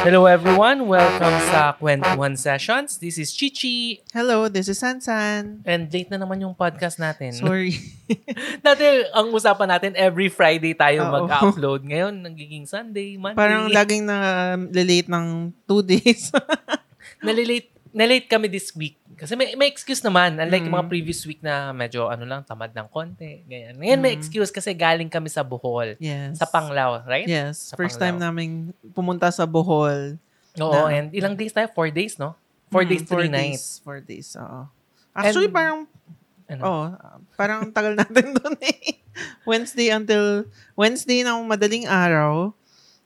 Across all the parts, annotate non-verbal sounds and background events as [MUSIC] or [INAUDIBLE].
Hello everyone, welcome sa Kwentuhan Sessions. This is Chichi. Hello, this is Sansan. And late na naman yung podcast natin. Sorry. [LAUGHS] Dati, ang usapan natin, every Friday tayo Oo. mag-upload. Ngayon, nagiging Sunday, Monday. Parang laging na late ng two days. [LAUGHS] Nalilate, nalate kami this week. Kasi may, may excuse naman. Unlike yung mga Mm. previous week na medyo ano lang, tamad ng konti. Ganyan. Ngayon may Mm. excuse kasi galing kami sa Bohol. yes. Sa Panglao, right? Yes. Sa First Panglao. time naming pumunta sa Bohol. Oo, Na- and ilang days tayo? Four days, no? Four Mm, days, three nights. Four days, oo. Actually, And- parang, Ano? oh, parang tagal [LAUGHS] natin doon eh. Wednesday until, Wednesday ng madaling araw.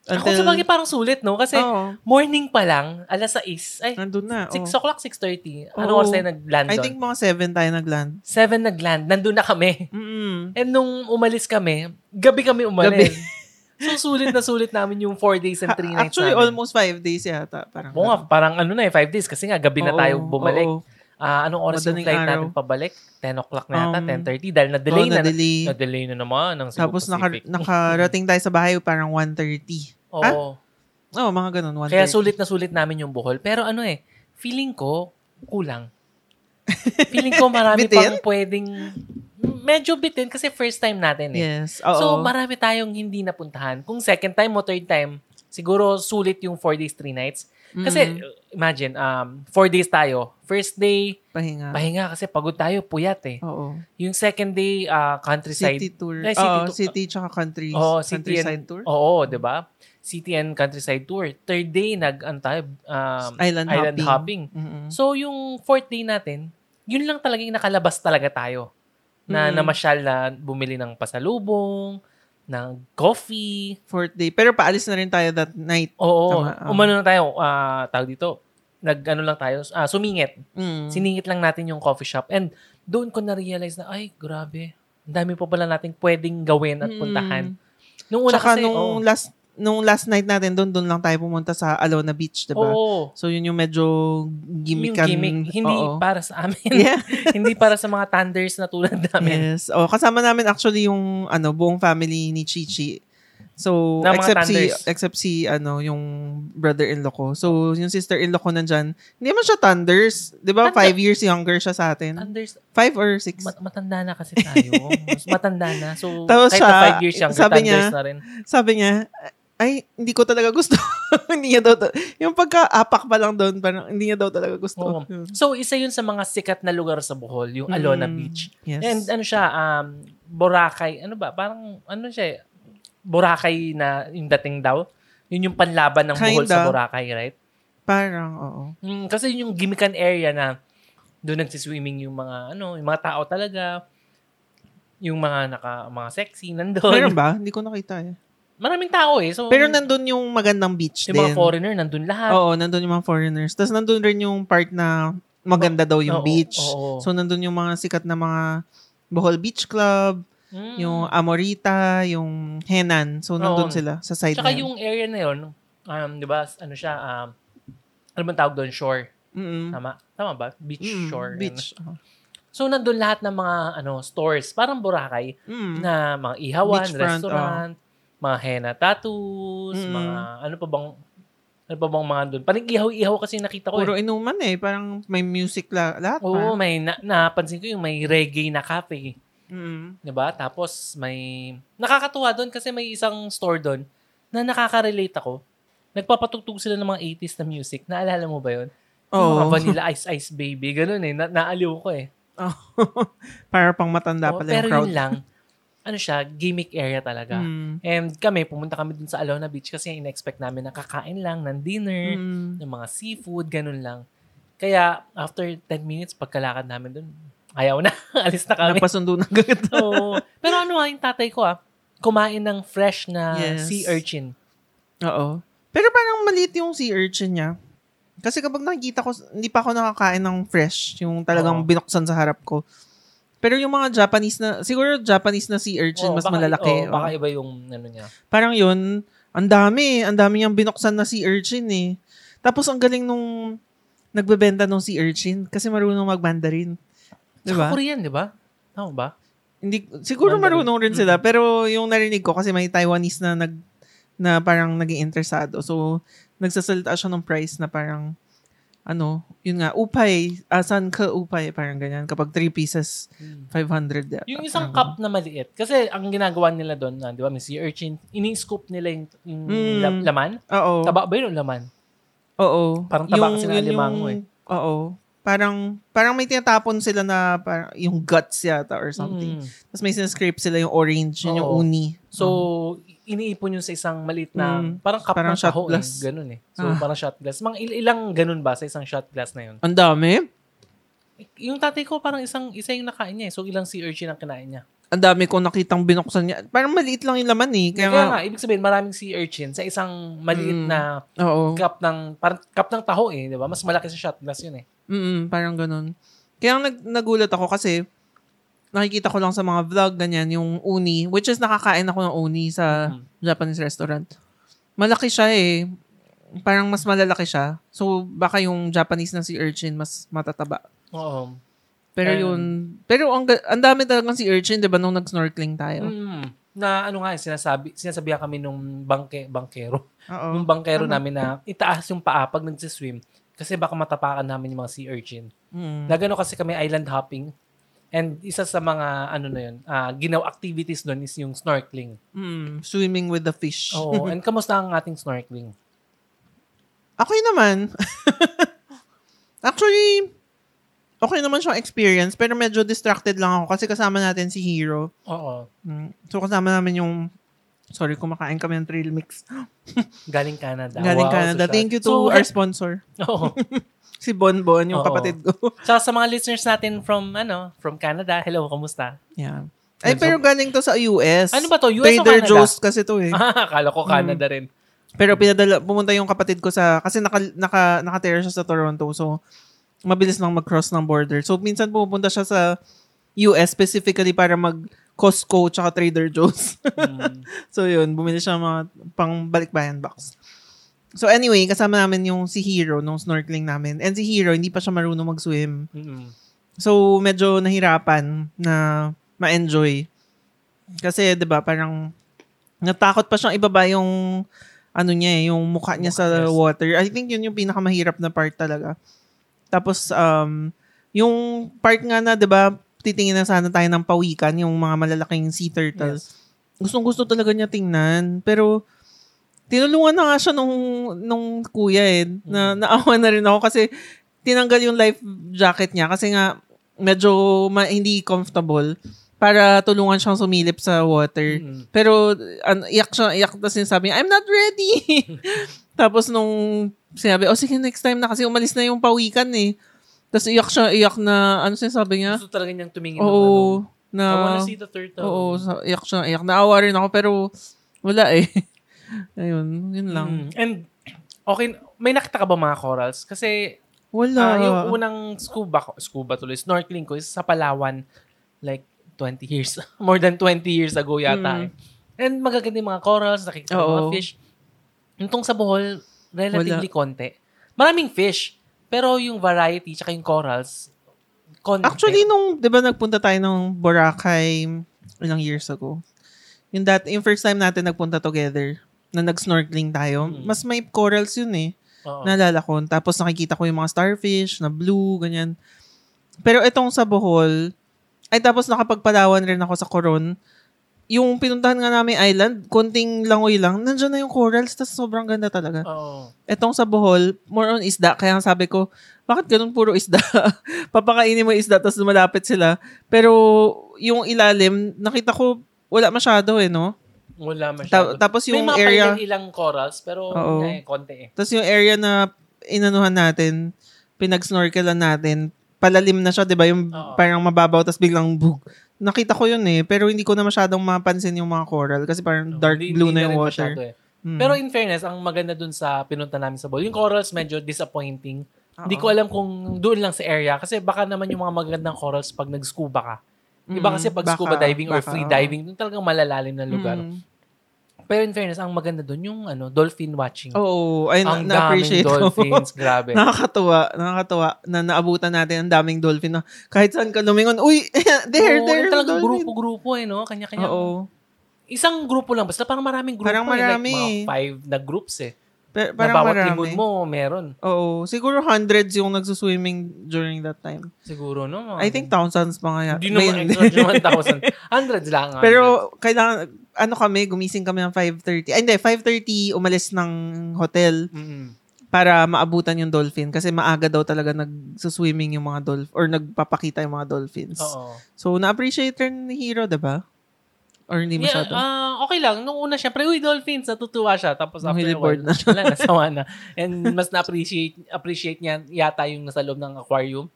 Ako Until, sa bagay parang sulit, no? Kasi Oo, morning pa lang, alas 6, ay, nandun na. 6 oh. o'clock, 6.30. Ano Oo. oras tayo nag-land I think mga 7 tayo nagland. 7 nag-land. Nandun na kami. Mm-mm. And nung umalis kami, gabi kami umalis. [LAUGHS] so, sulit na sulit namin yung 4 days and 3 [LAUGHS] nights Actually, namin. almost 5 days yata. Parang Oo nga, parang ano na eh, 5 days. Kasi nga, gabi na tayo bumalik. oo. Ah, anong oras yung Madaling flight araw. natin pabalik? 10 o'clock na yata, Um, 10.30. Dahil na-delay Oo, na. na-delay. Na-delay na naman ng Cebu Tapos naka, nakarating tayo sa bahay parang 1.30. Oo. Oo, mga ganun, 1.30. Kaya sulit na sulit namin yung Bohol. Pero ano eh, feeling ko, kulang. [LAUGHS] feeling ko marami pang pwedeng, medyo bitin kasi first time natin eh. Yes, oo. So, marami tayong hindi napuntahan. Kung second time mo, third time, siguro sulit yung 4 days, 3 nights. Kasi, Mm. imagine, um, 4 days tayo. First day, pahinga. pahinga kasi pagod tayo, puyat eh. Oo. Yung second day, uh, countryside. City tour. Eh, city Oo, tour. city tsaka country. Oo, city countryside and, tour. Oo, di ba? City and countryside tour. Third day, nag, ano tayo, um, Island, island hopping. hopping. Mm-mm. So, yung fourth day natin, yun lang talagang nakalabas talaga tayo. Na Mm. namasyal na bumili ng pasalubong, ng coffee. Fourth day. Pero paalis na rin tayo that night. Oo, Tama, ah. umano na tayo, ah tawag dito, nag ano lang tayo, ah, sumingit. Mm. Siningit lang natin yung coffee shop. And doon ko na-realize na, ay, grabe. Ang dami pa pala nating pwedeng gawin at Mm. puntahan. Nung una Tsaka kasi, nung oo. last nung last night natin doon, doon lang tayo pumunta sa Alona Beach, diba? Oo. So, yun yung medyo gimmickan. Yung gimmick, hindi Oo. para sa amin. [LAUGHS] Yeah. [LAUGHS] hindi para sa mga thunders na tulad namin. Yes. Oh, kasama namin actually yung ano, buong family ni Chichi. So, Na except si except si ano, yung brother-in-law ko. So, yung sister-in-law ko nandyan, hindi man siya thunders. 'Di ba? Thunder- Five years younger siya sa atin. Thunders, Five or six. mat- matanda na kasi tayo. [LAUGHS] Mas matanda na. So, Tapos kahit siya, na five years younger, sabi thunders niya, na rin. Sabi niya, ay, hindi ko talaga gusto. [LAUGHS] hindi niya daw, ta- yung pagka-apak pa lang doon, parang hindi niya daw talaga gusto. Oo. Yun. So, isa yun sa mga sikat na lugar sa Bohol, yung Alona Mm, Beach. Yes. And ano siya, um, Boracay, ano ba, parang, ano siya, Boracay na yung dating daw. Yun yung panlaban ng Bohol sa Kinda. Boracay, right? parang, oo. Mm, kasi yun yung gimmickan area na doon nagsiswimming yung mga, ano, yung mga tao talaga. Yung mga naka, mga sexy, nandun. Meron ba? Hindi ko nakita eh. Maraming tao eh. So, Pero nandun yung magandang beach yung din. mga foreigner, nandun lahat. Oo, nandun yung mga foreigners. Tapos nandun rin yung part na maganda daw yung Oo, beach. oo. So nandun yung mga sikat na mga Bohol Beach Club, Mm. yung Amorita, yung Henan. So nandun Oo. sila sa side Tsaka na yun. yung area na yun, um, di ba, ano siya, um, ano bang tawag doon? Shore. Mm-mm. Tama? Tama ba? Beach Mm, shore. Beach. So, nandun lahat ng mga ano stores, parang Boracay, Mm. na mga ihawan, Beachfront, restaurant, mga henna tattoos, Mm. mga ano pa bang ano pa bang mga doon? Parang ihaw-ihaw kasi nakita ko Puro eh. inuman eh. Parang may music la- lahat Oo, pa. may na, napansin ko yung may reggae na cafe. Mm. 'di ba? Tapos may nakakatuwa doon kasi may isang store doon na nakaka-relate ako. Nagpapatugtog sila ng mga 80s na music. Naalala mo ba 'yon? Yung Oo. mga Vanilla Ice Ice Baby, ganun eh. Na- naaliw ko eh. Oh. [LAUGHS] Para pang matanda Oo, pala pero yung crowd. yun lang, [LAUGHS] ano siya, gimmick area talaga. Mm. And kami, pumunta kami dun sa Alona Beach kasi in-expect namin na kakain lang ng dinner, Mm. ng mga seafood, ganun lang. Kaya, after 10 minutes, pagkalakad namin dun, ayaw na. [LAUGHS] Alis na kami. Napasundo na agad. [LAUGHS] Oo. Pero ano nga yung tatay ko ah, kumain ng fresh na Yes. sea urchin. Oo. Pero parang maliit yung sea urchin niya. Kasi kapag nakikita ko, hindi pa ako nakakain ng fresh, yung talagang Oo. binuksan sa harap ko. Pero yung mga Japanese na, siguro Japanese na sea urchin, Oo, mas baka- malalaki. oo, baka iba yung ano niya. Parang yun, ang dami, ang dami niyang binuksan na sea urchin eh. Tapos ang galing nung nagbebenta ng sea urchin kasi marunong mag-Mandarin. Sa Diba? Korean, di ba? Tama ba? Hindi, siguro Mandarin. marunong rin sila, pero yung narinig ko kasi may Taiwanese na nag na parang naging interesado. So, nagsasalita siya ng price na parang, ano, yun nga, upay, asan ka upay, parang ganyan. Kapag 3 pieces, 500. yata, Yung isang parang cup na maliit. Kasi ang ginagawa nila doon, ah, di ba, may sea urchin, ini-scoop nila yung, yung Mm. la- laman. Oo. Taba ba yun o laman? Oo. Parang taba kasi ng yun alimango yung- Oo. Parang, parang may tinatapon sila na parang, yung guts yata or something. Mm. Tapos may sinascrape sila yung orange, yun yung uni. So, iniipon yun sa isang maliit na, Mm. parang cup Parang ng shot taho glass. eh. Ganun eh. So, Ah. parang shot glass. Mga il- ilang ganun ba sa isang shot glass na yun? Ang dami. Yung tatay ko, parang isang, isa yung nakain niya eh. So, ilang sea urchin ang kinain niya. Ang dami ko nakitang binuksan niya. Parang maliit lang yung laman eh. Kaya, Kaya, nga, ibig sabihin, maraming sea urchin sa isang maliit Mm. na oo. cup ng, parang cup ng taho eh. Di ba? Mas malaki sa shot glass yun eh. Mm, parang ganun. Kaya nag, nagulat ako kasi nakikita ko lang sa mga vlog, ganyan, yung uni, which is nakakain ako ng uni sa Mhm. Japanese restaurant. Malaki siya eh. Parang mas malalaki siya. So, baka yung Japanese na si urchin mas matataba. Oo. Pero And- yun, pero ang, ang dami talagang si urchin, di ba, nung nag-snorkeling tayo. Mm. Na ano nga, eh, sinasabi, sinasabihan kami nung bangke, bangkero. Oo. Nung bangkero Tama. namin na itaas yung paa pag nagsiswim kasi baka matapakan namin yung mga sea urchin. Mm. Nagano kasi kami island hopping. And isa sa mga ano na yun, ah, ginaw activities doon is yung snorkeling. Mm, swimming with the fish. Oo. [LAUGHS] and kamusta ang ating snorkeling? Okay naman. [LAUGHS] Actually, okay naman siyang experience, pero medyo distracted lang ako kasi kasama natin si Hero. Oo. Mm. So, kasama namin yung, sorry, kumakain kami ng trail mix. [LAUGHS] Galing Canada. Galing Wow, Canada. social. Thank you to So, our sponsor. [LAUGHS] Oo. [LAUGHS] Si Bonbon, yung Oo. kapatid ko. Tsaka sa mga listeners natin from ano, from Canada, hello, kamusta? yeah. Ay, so- pero galing to sa US. Ano ba to? US Trader Canada? Joe's kasi to eh. Ah, akala ko Canada rin. Pero pinadala, pumunta yung kapatid ko sa, kasi naka, naka, nakatira siya sa Toronto. So, mabilis lang mag-cross ng border. So, minsan pupunta siya sa US specifically para mag Costco tsaka Trader Joe's. Mm. [LAUGHS] so, yun. Bumili siya mga pang balikbayan box. So, anyway, kasama namin yung si Hero nung snorkeling namin. And si Hero, hindi pa siya marunong mag-swim. Mm-mm. So, medyo nahirapan na ma-enjoy. Kasi, di ba, parang natakot pa siyang ibaba yung ano niya eh, yung mukha niya sa water. I think yun yung pinakamahirap na part talaga. Tapos, um, yung part nga na, di ba, titingin na sana tayo ng pawikan, yung mga malalaking sea turtles. Yes. Gustong gusto talaga niya tingnan. Pero, tinulungan na nga siya nung, nung kuya eh. Na, naawa na rin ako kasi tinanggal yung life jacket niya kasi nga medyo ma- hindi comfortable para tulungan siyang sumilip sa water. Mm. Pero an, iyak siya, iyak tapos sinasabi niya, I'm not ready. [LAUGHS] tapos nung sinabi, oh sige next time na kasi umalis na yung pawikan eh. Tapos iyak siya, iyak na, ano sinasabi niya? Gusto talaga niyang tumingin ng ano. Oo, na, I wanna see the turtle. oo, sa, iyak siya, iyak. Naawa rin ako pero wala eh. [LAUGHS] Ayun, yun lang. Mm. And, okay, may nakita ka ba mga corals? Kasi, Wala. ah, yung unang scuba, ko- scuba tuloy, snorkeling ko is sa Palawan, like, 20 years, [LAUGHS] more than 20 years ago yata Mm. eh. And magaganda yung mga corals, nakikita yung mga Oo. fish. Itong sa Bohol, relatively konti. Maraming fish, pero yung variety tsaka yung corals, konti. Actually, nung, di ba nagpunta tayo ng Boracay ilang years ago, yung, that, yung first time natin nagpunta together, na nag-snorkeling tayo, Mm. mas may corals yun eh. Oo. Naalala ko. Tapos nakikita ko yung mga starfish na blue, ganyan. Pero itong sa Bohol, ay tapos nakapagpalawan rin ako sa Coron. Yung pinuntahan nga namin island, konting langoy lang, nandiyan na yung corals, tapos sobrang ganda talaga. Oo. Etong sa Bohol, more on isda. Kaya sabi ko, bakit ganun puro isda? [LAUGHS] Papakainin mo yung isda, tapos malapit sila. Pero yung ilalim, nakita ko, wala masyado eh, no? Wala Ta- masyado. tapos May yung mga area, ilang corals, pero Oo. eh, konti eh. tapos yung area na inanuhan natin, pinag-snorkelan natin, palalim na siya, di ba? Yung Oo. parang mababaw, tapos biglang bug. Nakita ko yun eh, pero hindi ko na masyadong mapansin yung mga coral kasi parang dark Hindi- blue hindi na yung water. masyado eh. Mm. Pero in fairness, ang maganda dun sa pinunta namin sa Bohol, yung corals medyo disappointing. Hindi ko alam kung doon lang sa area kasi baka naman yung mga magandang corals pag nag-scuba ka. Iba Mm, kasi pag baka- scuba diving or baka, free diving, doon talagang malalalim na lugar. Mm. Pero in fairness, ang maganda doon yung ano, dolphin watching. Oo, ay, ang na- na-appreciate daming ko. dolphins, [LAUGHS] grabe. nakakatuwa, nakakatuwa na naabutan natin ang daming dolphin na kahit saan ka lumingon, uy, [LAUGHS] there, Oo, there, talagang grupo-grupo eh, no? Kanya-kanya. Oo. Isang grupo lang. Basta parang maraming grupo. Parang eh. marami. Like, mga five na groups eh. Pero, Na parang bawat marami. limon mo, meron. Oo. Siguro hundreds yung nagsuswimming during that time. Siguro, no? I think thousands pa nga. Hindi naman, hindi naman thousand. [LAUGHS] Hundreds lang. Pero kailangan, ano kami, gumising kami ng 5.30. Ay, hindi, 5.30 umalis ng hotel hundreds. Mm-mm. para maabutan yung dolphin. Kasi maaga daw talaga nagsuswimming yung mga dolphin or nagpapakita yung mga dolphins. Oo. So, na-appreciate rin ni Hero, diba? Or hindi Yeah, masyado? ah, okay lang. Nung una, syempre, uy, dolphins, natutuwa siya. Tapos Nung after a while, na wala, nasawa na. And mas na-appreciate appreciate niya yata yung nasa loob ng aquarium.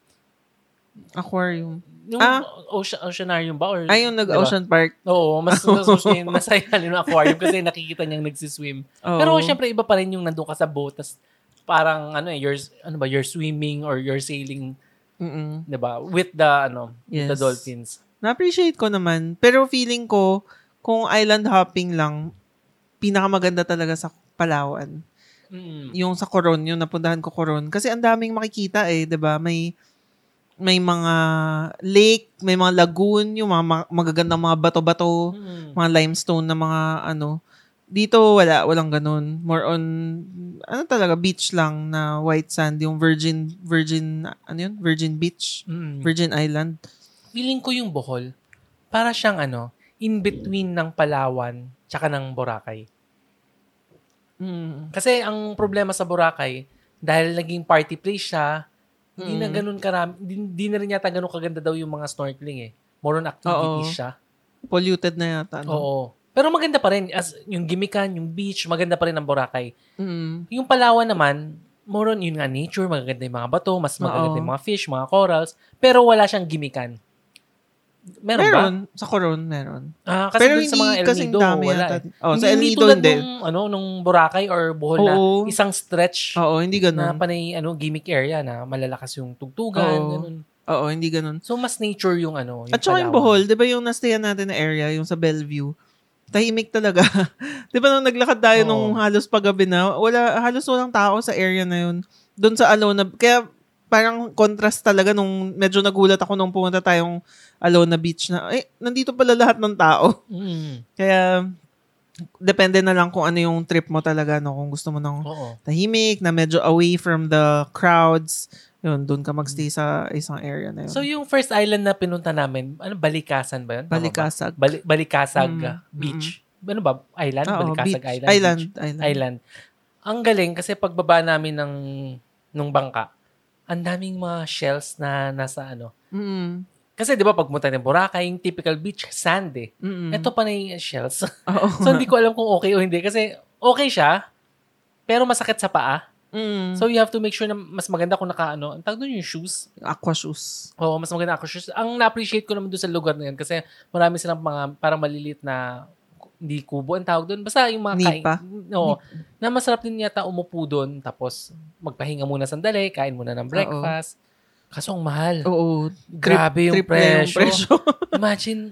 Aquarium. Yung Ah. ocean, oceanarium ba? Or, Ay, yung diba? nag-ocean park. Oo, mas, mas gusto [LAUGHS] niya yung nasa ilalim ng aquarium kasi nakikita niyang nagsiswim. Oo. Pero syempre, iba pa rin yung nandun ka sa boat. Tas parang, ano eh, you're, ano ba, you're swimming or you're sailing, Mm-mm. di ba, with the, ano, with the Yes. dolphins. Na-appreciate ko naman. Pero feeling ko, kung island hopping lang, pinakamaganda talaga sa Palawan. Mm. Yung sa Coron, yung napuntahan ko Coron. Kasi ang daming makikita eh, 'di ba May may mga lake, may mga lagoon, yung mga ma- magagandang mga bato-bato, Mm. mga limestone na mga ano. Dito wala, walang ganun. More on ano talaga beach lang na white sand, yung virgin virgin ano yun? Virgin Beach, Mm. Virgin Island. Feeling ko yung Bohol, para siyang ano, in between ng Palawan tsaka ng Boracay. Mm. Kasi ang problema sa Boracay, dahil naging party place siya, hindi na Mm. ganun karami, hindi na rin yata ganun kaganda daw yung mga snorkeling eh. More on activities Oo. siya. Polluted na yata. No? Oo. Pero maganda pa rin. As, yung gimikan, yung beach, maganda pa rin ang Boracay. Mm. Yung Palawan naman, more on yun nga nature, magaganda yung mga bato, mas magaganda Oo. yung mga fish, mga corals, pero wala siyang gimikan. Meron, ba? Meron. Sa Coron, meron. Ah, kasi Pero hindi sa mga El Nido, dami wala yata. eh. Oh, hindi, sa El hindi Nido hindi. nung, ano, nung Boracay or Bohol na Oo. isang stretch Oo, hindi na ganun. panay ano, gimmick area na malalakas yung tugtugan, Oo. ganun. Oo, hindi ganun. So, mas nature yung ano, yung At saka yung. Bohol, di ba yung nastayan natin na area, yung sa Bellevue, tahimik talaga. [LAUGHS] di ba nung naglakad tayo Oo. nung halos paggabi na, wala, halos walang tao sa area na yun. Doon sa Alona, kaya parang contrast talaga nung medyo nagulat ako nung pumunta tayong Alona Beach na, eh, nandito pala lahat ng tao. Mm. Kaya, depende na lang kung ano yung trip mo talaga, no? Kung gusto mo ng Oo. tahimik, na medyo away from the crowds, yun, doon ka magstay sa isang area na yun. So, yung first island na pinunta namin, ano, Balikasan ba yun? Tama ba? Balikasag. Bali- Balikasag Mm, uh, Beach. Ano ba? Island? Oo, Balikasag beach. Island? Island. Beach? Island. Island. Ang galing kasi pagbaba namin ng nung bangka, ang daming mga shells na nasa ano. Mm. Kasi 'di ba pag punta ng Boracay, yung typical beach sand eh. Mm. Ito pa na yung shells. [LAUGHS] So hindi ko alam kung okay o hindi kasi okay siya pero masakit sa paa. Mm. So you have to make sure na mas maganda kung naka ano, ang tawag doon yung shoes. aqua shoes. Oo, mas maganda ako shoes. Ang na-appreciate ko naman doon sa lugar na yun kasi marami silang mga parang maliliit na hindi kubo ang tawag doon. Basta yung mga kain. Nipa? Oo. Na masarap din yata umupo doon tapos magpahinga muna sandali, kain muna ng breakfast. Kaso ang mahal. Oo. Grabe yung trip na presyo. [LAUGHS] Imagine,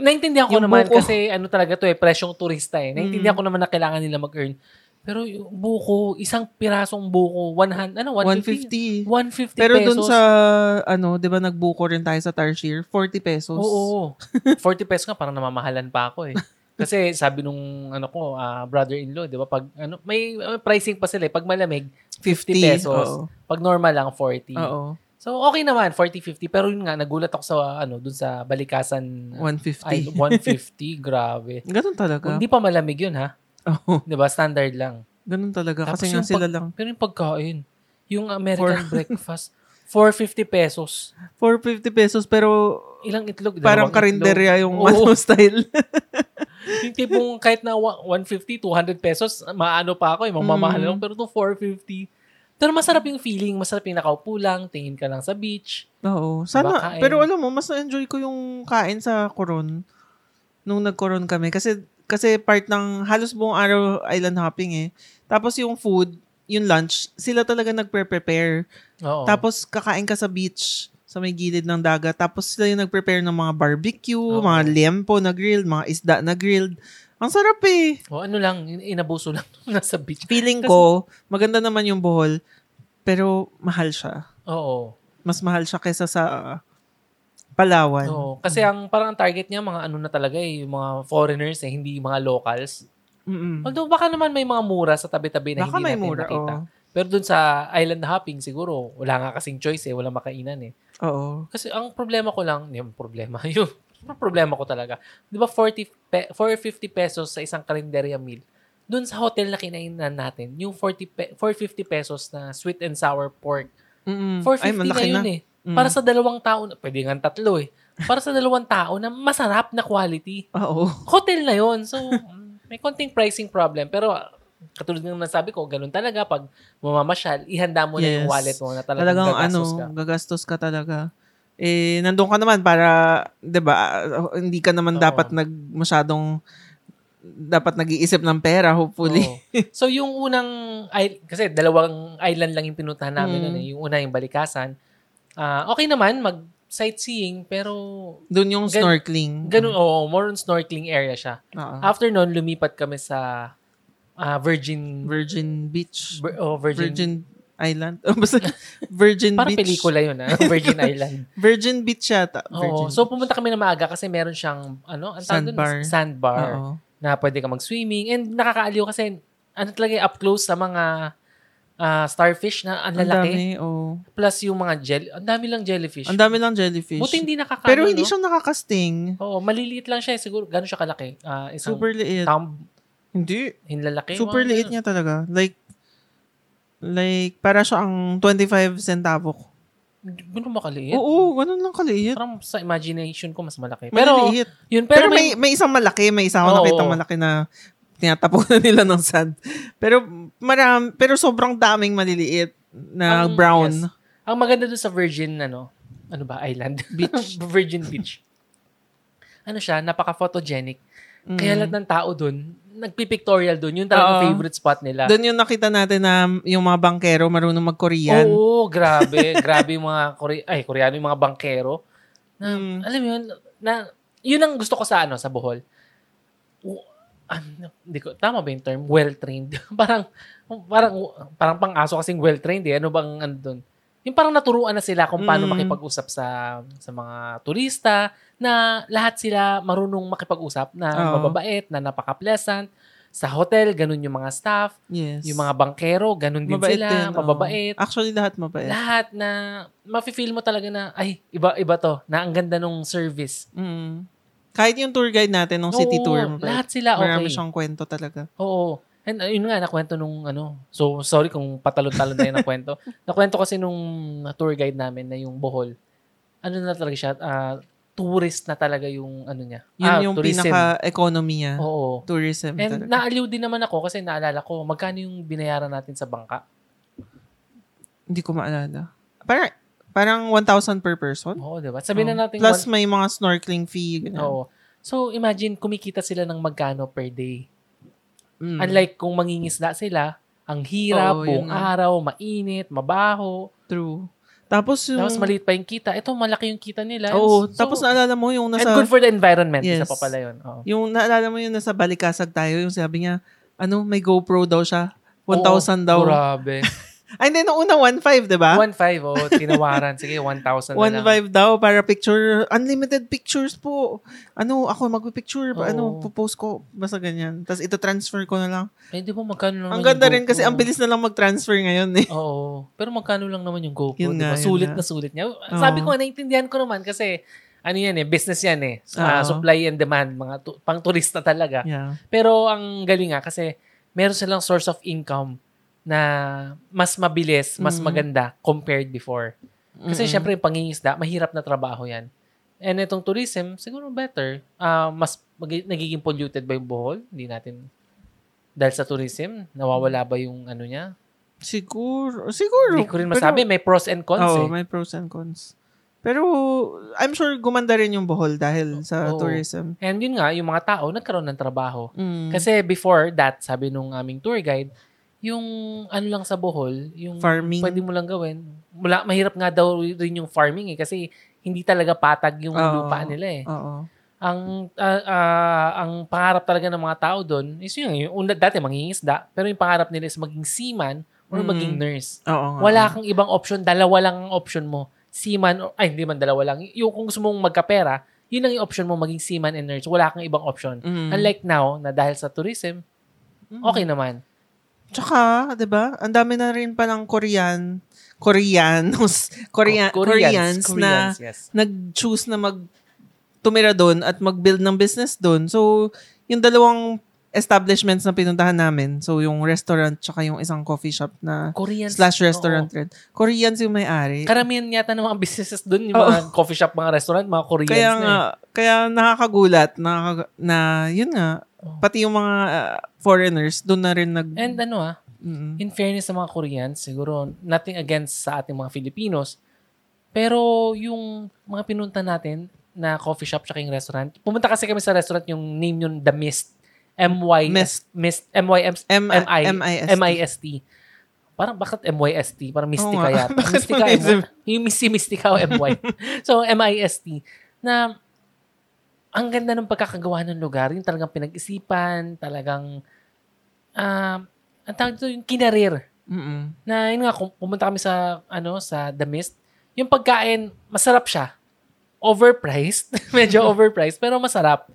naintindihan ko Yung naman buko. kasi ano talaga to eh, presyong turista eh. Naintindihan Mm. ko naman na kailangan nila mag-earn. Pero yung buko, isang pirasong buko, 100, ano, 150? 150. 150 Pero pesos. dun sa, ano, di ba nagbuko rin tayo sa Tarsier? 40 pesos. Oo. 40 [LAUGHS] pesos nga, parang namamahalan pa ako eh. Kasi sabi nung ano ko, ah, brother-in-law, 'di ba? Pag ano, may, may pricing pa sila, eh. pag malamig 50 pesos. Oo. Pag normal lang 40. Oo. So okay naman 40 50, pero yun nga nagulat ako sa ano, dun sa Balikasan 150. ay 150, [LAUGHS] grabe. Ganun talaga. Hindi pa malamig yun ha. Oo. 'Di ba? Standard lang. Ganun talaga. Tapos Kasi nga yung sila pag- lang. Pero yung pagkain, yung American [LAUGHS] breakfast 450 pesos. 450 pesos pero Ilang itlog? parang karinderya yung ano [LAUGHS] style. [LAUGHS] yung tipong kahit na wa- 150, 200 pesos, maano pa ako eh, mamamahal Mm. lang. Pero itong 450. Pero masarap yung feeling, masarap yung nakaupo lang, tingin ka lang sa beach. Oo. Sana, kain. pero alam mo, mas na-enjoy ko yung kain sa Coron nung nag-Coron kami. Kasi, kasi part ng halos buong araw island hopping eh. Tapos yung food, yung lunch, sila talaga nagpre-prepare. Oo. Tapos kakain ka sa beach sa may gilid ng dagat. Tapos sila yung nag-prepare ng mga barbecue, Oo. mga liempo na grilled, mga isda na grilled. Ang sarap eh. o ano lang, in- inabuso lang [LAUGHS] nasa beach. Feeling Kasi- ko, maganda naman yung Bohol, pero mahal siya. Oo. Mas mahal siya kaysa sa Palawan. Oo, kasi ang parang ang target niya mga ano na talaga eh, yung mga foreigners eh, hindi mga locals. Mm-mm. Although baka naman may mga mura sa tabi-tabi na Baka hindi may natin mura, nakita. oo. Pero dun sa island hopping siguro, wala nga kasing choice eh, wala makainan eh. Oo. Kasi ang problema ko lang, yung problema, [LAUGHS] yung problema ko talaga. 'Di ba 40 pe- 450 pesos sa isang karinderya meal? Doon sa hotel na kinainan natin, yung 40 pe- 450 pesos na sweet and sour pork. Mm-mm. 450 Ay, na yun na. eh. Mm. Para sa dalawang tao, pwede nga tatlo eh. Para sa dalawang tao na masarap na quality. Oo. Hotel na yon So, may konting pricing problem. Pero katulad ng nasabi ko, ganun talaga pag mamamasyal, ihanda mo na yung Yes. wallet mo na talagang, Talagang ano, gagastos ka. gagastos ka talaga. Eh, nandun ka naman para, 'di ba, hindi ka naman Oo. dapat nag masyadong dapat nag-iisip ng pera, hopefully. Oo. So, yung unang, kasi dalawang island lang yung pinuntahan namin. Mm. Ano, eh. yung una yung Balikasan. Ah, okay naman, mag sightseeing, pero Doon yung Gan- snorkeling. ganun, oo, more on snorkeling area siya. Oo. After nun, lumipat kami sa ah, Virgin, Virgin Beach. Vir- oh, Virgin, Virgin Island. Oh, [LAUGHS] basta Virgin parang Beach. pelikula yun, ah, [LAUGHS] Virgin Island. Virgin Beach yata. Oo. Virgin So, pumunta kami na maaga kasi meron siyang, ano, ang tawag dun? Sandbar. Sandbar. Oo. Na pwede ka mag-swimming. And nakakaaliw kasi, ano talaga, eh, up close sa mga ah, starfish na ang Ang lalaki. dami, oh. Plus yung mga jelly. Ang dami lang jellyfish. Ang dami lang jellyfish. Buti hindi nakaka Pero hindi no? siya nakakasting. Oo, maliliit lang siya. eh. Siguro, gano'n siya kalaki. Ah, isang Super liit. thumb, Hindi. hinlalaki. Super Mga liit niya talaga. Like, like, para siya ang 25 centavo. Ganun ba kaliit? Oo, ganun lang kaliit. Parang sa imagination ko, mas malaki. Pero, Maliliit. yun, Pero, pero, may, may isang malaki, may isa ako Oo. nakita malaki na tinatapunan nila ng sand. Pero maram, pero sobrang daming maliliit na Ang- brown. yes. Ang maganda doon sa Virgin, ano, ano ba, island? [LAUGHS] Beach. Virgin Beach. Ano siya, napaka-photogenic. Mm. Kaya lahat ng tao doon, nagpipictorial doon. Yun talaga favorite spot nila. Doon yung nakita natin na yung mga bangkero marunong mag-Korean. Oo, grabe. [LAUGHS] grabe yung mga Kore- ay, Koreano yung mga bankero. Na, Mm. Alam mo yun, na, yun ang gusto ko sa ano, sa Bohol. Ano, hindi ko, tama ba yung term? Well-trained. [LAUGHS] parang, parang, parang pang-aso kasing well-trained eh. Ano bang ano doon? Yung parang naturuan na sila kung paano Mm. makipag-usap sa sa mga turista na lahat sila marunong makipag-usap na Oo. mababait, na napaka-pleasant. Sa hotel, ganun yung mga staff. Yes. Yung mga bankero, ganun din mabait sila. din, mababait Actually, lahat mabait. lahat na mafe-feel mo talaga na ay iba iba to na ang ganda nung service. Mm. Kahit yung tour guide natin nung city Oo, tour, mabait. lahat sila okay. Marami siyang kwento talaga. Oo. And uh, yun nga nakwento nung ano. So sorry kung patalon-talon na yun ang kwento. nakwento kasi nung tour guide namin na yung Bohol. Ano na talaga siya? ah, tourist na talaga yung ano niya. Yun Ah, yung tourism. pinaka-economy niya. Oo. Tourism And talaga. naaliw din naman ako kasi naalala ko magkano yung binayaran natin sa bangka. Hindi ko maalala. Parang, parang 1,000 per person? Oo, di ba? Sabihin Oo. na natin Plus one- may mga snorkeling fee. Ganyan. Oo. So imagine kumikita sila ng magkano per day. Mm. Unlike kung mangingisda sila, ang hirap, Oo, buong araw, mainit, mabaho. True. Tapos yung... Tapos maliit pa yung kita. Ito, malaki yung kita nila. Oo. So, tapos naalala mo yung and nasa... good for the environment. Isa Yes. pa pala yun. Oo. Yung naalala mo yung nasa Balikasag tayo, yung sabi niya, ano, may GoPro daw siya. 1,000 daw. Grabe. [LAUGHS] Ay, hindi, nung una 1,500, di ba? 1.5, oh, tinawaran. Sige, 1,000 na lang. 1,500 daw para picture. Unlimited pictures po. Ano, ako magpipicture. pa Ano, Oo. pupost ko. Basta ganyan. Tapos ito transfer ko na lang. Eh, di ba magkano lang Ang ganda rin kasi ang bilis na lang mag-transfer ngayon eh. Oo. Pero magkano lang naman yung GoPro, Yun di ba? nga, yun Sulit nga. na sulit niya. Sabi ko, naiintindihan ko naman kasi ano yan eh, business yan eh. Oo. supply and demand, mga tu- pang turista talaga. Yeah. Pero ang galing nga kasi meron silang source of income na mas mabilis, mas Mm. maganda compared before. Kasi Mm-mm. syempre yung pangingisda, mahirap na trabaho yan. And itong tourism, siguro better. Ah, mas mag- nagiging polluted ba yung Bohol? Hindi natin dahil sa tourism, nawawala ba yung ano niya? Siguro. Siguro. Hindi ko rin masabi. May pros and cons Oo, eh. may pros and cons. Pero, I'm sure gumanda rin yung Bohol dahil sa Oo. tourism. And yun nga, yung mga tao nagkaroon ng trabaho. Mm. Kasi before that, sabi nung aming tour guide, yung ano lang sa Bohol, yung Farming. pwede mo lang gawin. Mula, mahirap nga daw rin yung farming eh kasi hindi talaga patag yung Oo. lupa nila eh. Oo. Ang ah, ah, ang pangarap talaga ng mga tao doon is yun, yung una dati mangingisda, pero yung pangarap nila is maging seaman or Mm. maging nurse. Oo nga. Wala kang ibang option, dalawa lang ang option mo. seaman, or, ay, hindi man dalawa lang. Yung kung gusto mong magkapera, yun lang yung option mo, maging seaman and nurse. Wala kang ibang option. Mm. Unlike now, na dahil sa tourism, okay naman. Tsaka, 'di ba? Ang dami na rin pa ng Korean Koreanos, Korean, Oh, Koreans, na Koreans, yes. nag-choose na mag tumira doon at mag-build ng business doon. So, yung dalawang establishments na pinuntahan namin, so yung restaurant tsaka yung isang coffee shop na Koreans. slash restaurant oo. rin. Koreans yung may-ari. Karamihan yata ng mga businesses doon, yung mga coffee shop, mga restaurant, mga Koreans Kaya na nga, eh. kaya nakakagulat nakaka- na yun nga, Oh. pati yung mga uh, foreigners doon na rin nag And ano ah, Mm. in fairness sa mga Koreans, siguro nothing against sa ating mga Filipinos, pero yung mga pinunta natin na coffee shop tsaka yung restaurant, pumunta kasi kami sa restaurant yung name yun, The Mist. M-Y, Mist. Mist, M-Y-M, M- M-I, M-I-S-T. M-I-S-T. Parang bakit M-Y-S-T? Parang Mystica nga. [LAUGHS] yata. Mystica? M- yung Mystica o M-Y. [LAUGHS] so, M-I-S-T. Na, ang ganda ng pagkakagawa ng lugar. Yung talagang pinag-isipan, talagang, ah, ang tawag dito, yung kinarir. Mm-mm. Na, yun nga, pumunta kami sa, ano, sa The Mist, yung pagkain, masarap siya. Overpriced. [LAUGHS] Medyo [LAUGHS] overpriced, pero masarap.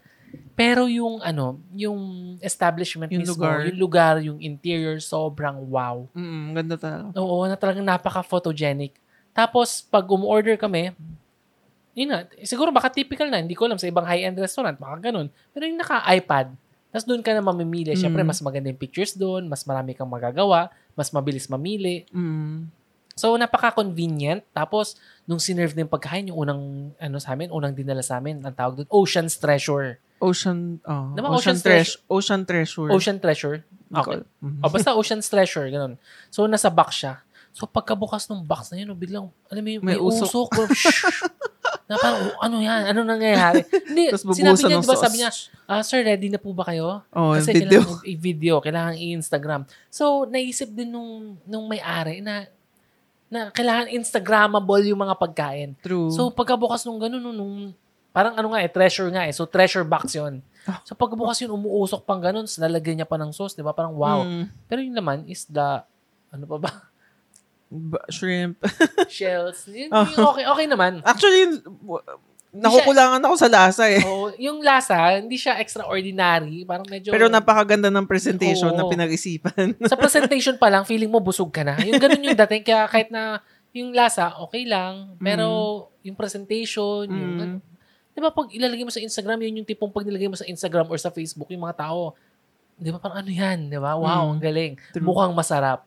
Pero yung, ano, yung establishment Yung mismo, lugar. yung lugar, yung interior, sobrang wow. Mm, ganda talaga. Oo, na talagang napaka-photogenic. Tapos, pag um-order kami, yun nga, siguro baka typical na, hindi ko alam sa ibang high-end restaurant, baka ganun. Pero yung naka-iPad, tapos doon ka na mamimili. Siyempre, Mm. mas maganda yung pictures doon, mas marami kang magagawa, mas mabilis mamili. Mm. So, napaka-convenient. Tapos, nung sinerve na yung pagkain, yung unang, ano sa amin, unang dinala sa amin, ang tawag doon, Ocean's Treasure. Ocean, oh, Diba, Ocean, Ocean's Treasure. Ocean Treasure. Ocean Treasure. Okay. Mhm. O basta Ocean's Treasure, ganun. So, nasa box siya. So, pagkabukas ng box na yun, oh, biglang, alam mo, may, May usok. usok. [LAUGHS] na parang, oh, ano yan? Ano nangyayari? Hindi, Tapos sinabi niya, di ba, sauce. sabi niya, ah, sir, ready na po ba kayo? Oh, Kasi video. kailangan i-video, kailangan i-Instagram. So, naisip din nung, nung may-ari na, na kailangan Instagrammable yung mga pagkain. True. So, pagkabukas nung gano'n, nung, nung, parang ano nga eh, treasure nga eh. So, treasure box yun. Ah. So, pagkabukas yun, umuusok pang gano'n, tapos lalagyan niya pa ng sauce, di ba? Parang wow. Mm. Pero yun naman is the, ano pa ba? Ba- shrimp. [LAUGHS] Shells. Yun, Oh. yung okay, okay naman. Actually, nakukulangan ako sa lasa eh. Oh, yung lasa, hindi siya extraordinary. Parang medyo... Pero napakaganda ng presentation Oo. na pinag-isipan. sa presentation pa lang, feeling mo busog ka na. Yung ganun yung dating. Kaya kahit na yung lasa, okay lang. Pero yung presentation, yung... Mm. ano, di ba pag ilalagay mo sa Instagram, yun yung tipong pag nilagay mo sa Instagram or sa Facebook, yung mga tao, di ba parang ano yan, di ba? Wow, Mm. ang galing. True. Mukhang masarap.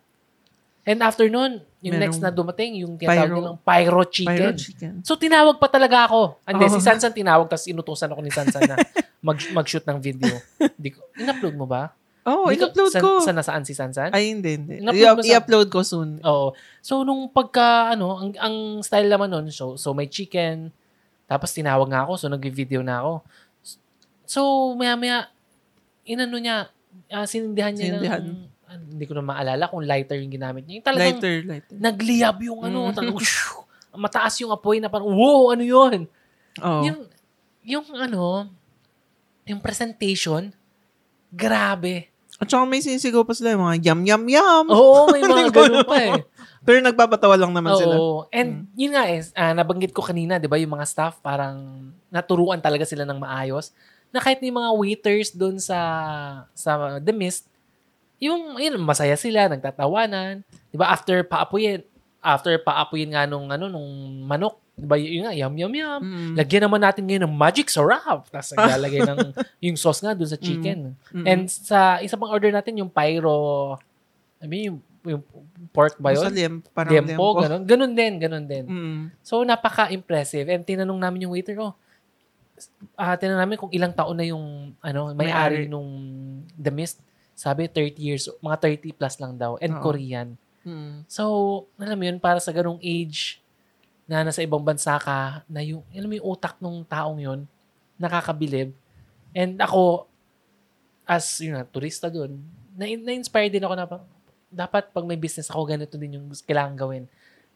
And after nun, yung Merong next na dumating, yung tinatawag pyro- nilang pyro chicken. Pyro chicken. So, tinawag pa talaga ako. Hindi, Oh. si Sansan tinawag, tapos inutusan ako ni Sansan na [LAUGHS] mag, mag-shoot ng video. Di ko, in-upload mo ba? Oh, Di ko- in-upload ko. Saan nasaan si Sansan? Ay, hindi, hindi. In-upload I- mo sa- I-upload ko soon. Oo. So, nung pagka, ano, ang, ang style naman nun, so, so may chicken, tapos tinawag nga ako, so nag-video na ako. So, maya-maya, inano niya, ah, sinindihan niya Sinindihan. ng, ah, hindi ko na maalala kung lighter yung ginamit niya. Yung talagang Lighter, lighter. nagliyab yung ano, Mm. talagang, shoo, mataas yung apoy na parang, wow, ano yun? Oh. Yung, yung ano, yung presentation, grabe. At saka may sinisigaw pa sila, yung mga yum, yum, yum. Oo, [LAUGHS] may mga ganun pa eh. Pero nagbabatawa lang naman sila. Oo. And yun nga eh, ah, nabanggit ko kanina, di ba, yung mga staff parang naturuan talaga sila ng maayos. Na kahit yung mga waiters doon sa sa The Mist, yung yun, masaya sila, nagtatawanan. Di ba, after paapuyin, after paapuyin nga nung, ano, nung manok, di ba, yun nga, yum, yum, yum. Mm. Lagyan naman natin ngayon ng magic sarap. Tapos [LAUGHS] naglalagay ng yung sauce nga doon sa chicken. Mm-mm. And sa isa pang order natin, yung pyro, I mean, yung, yung pork ba yun? liempo, parang Dempo, liempo. ganun. Ganun din, ganun din. Mm. So, napaka-impressive. And tinanong namin yung waiter, oh, ah tinanong namin kung ilang taon na yung ano, may-ari May-ari. nung The Mist. Sabi, 30 years, mga 30 plus lang daw. And Oo. Korean. Mm. So, alam mo yun, para sa ganung age na nasa ibang bansa ka, na yung, alam mo yung utak nung taong yun, nakakabilib. And ako, as, yun na, turista dun, na, na-inspire din ako na, pa- dapat pag may business ako, ganito din yung kailangan gawin.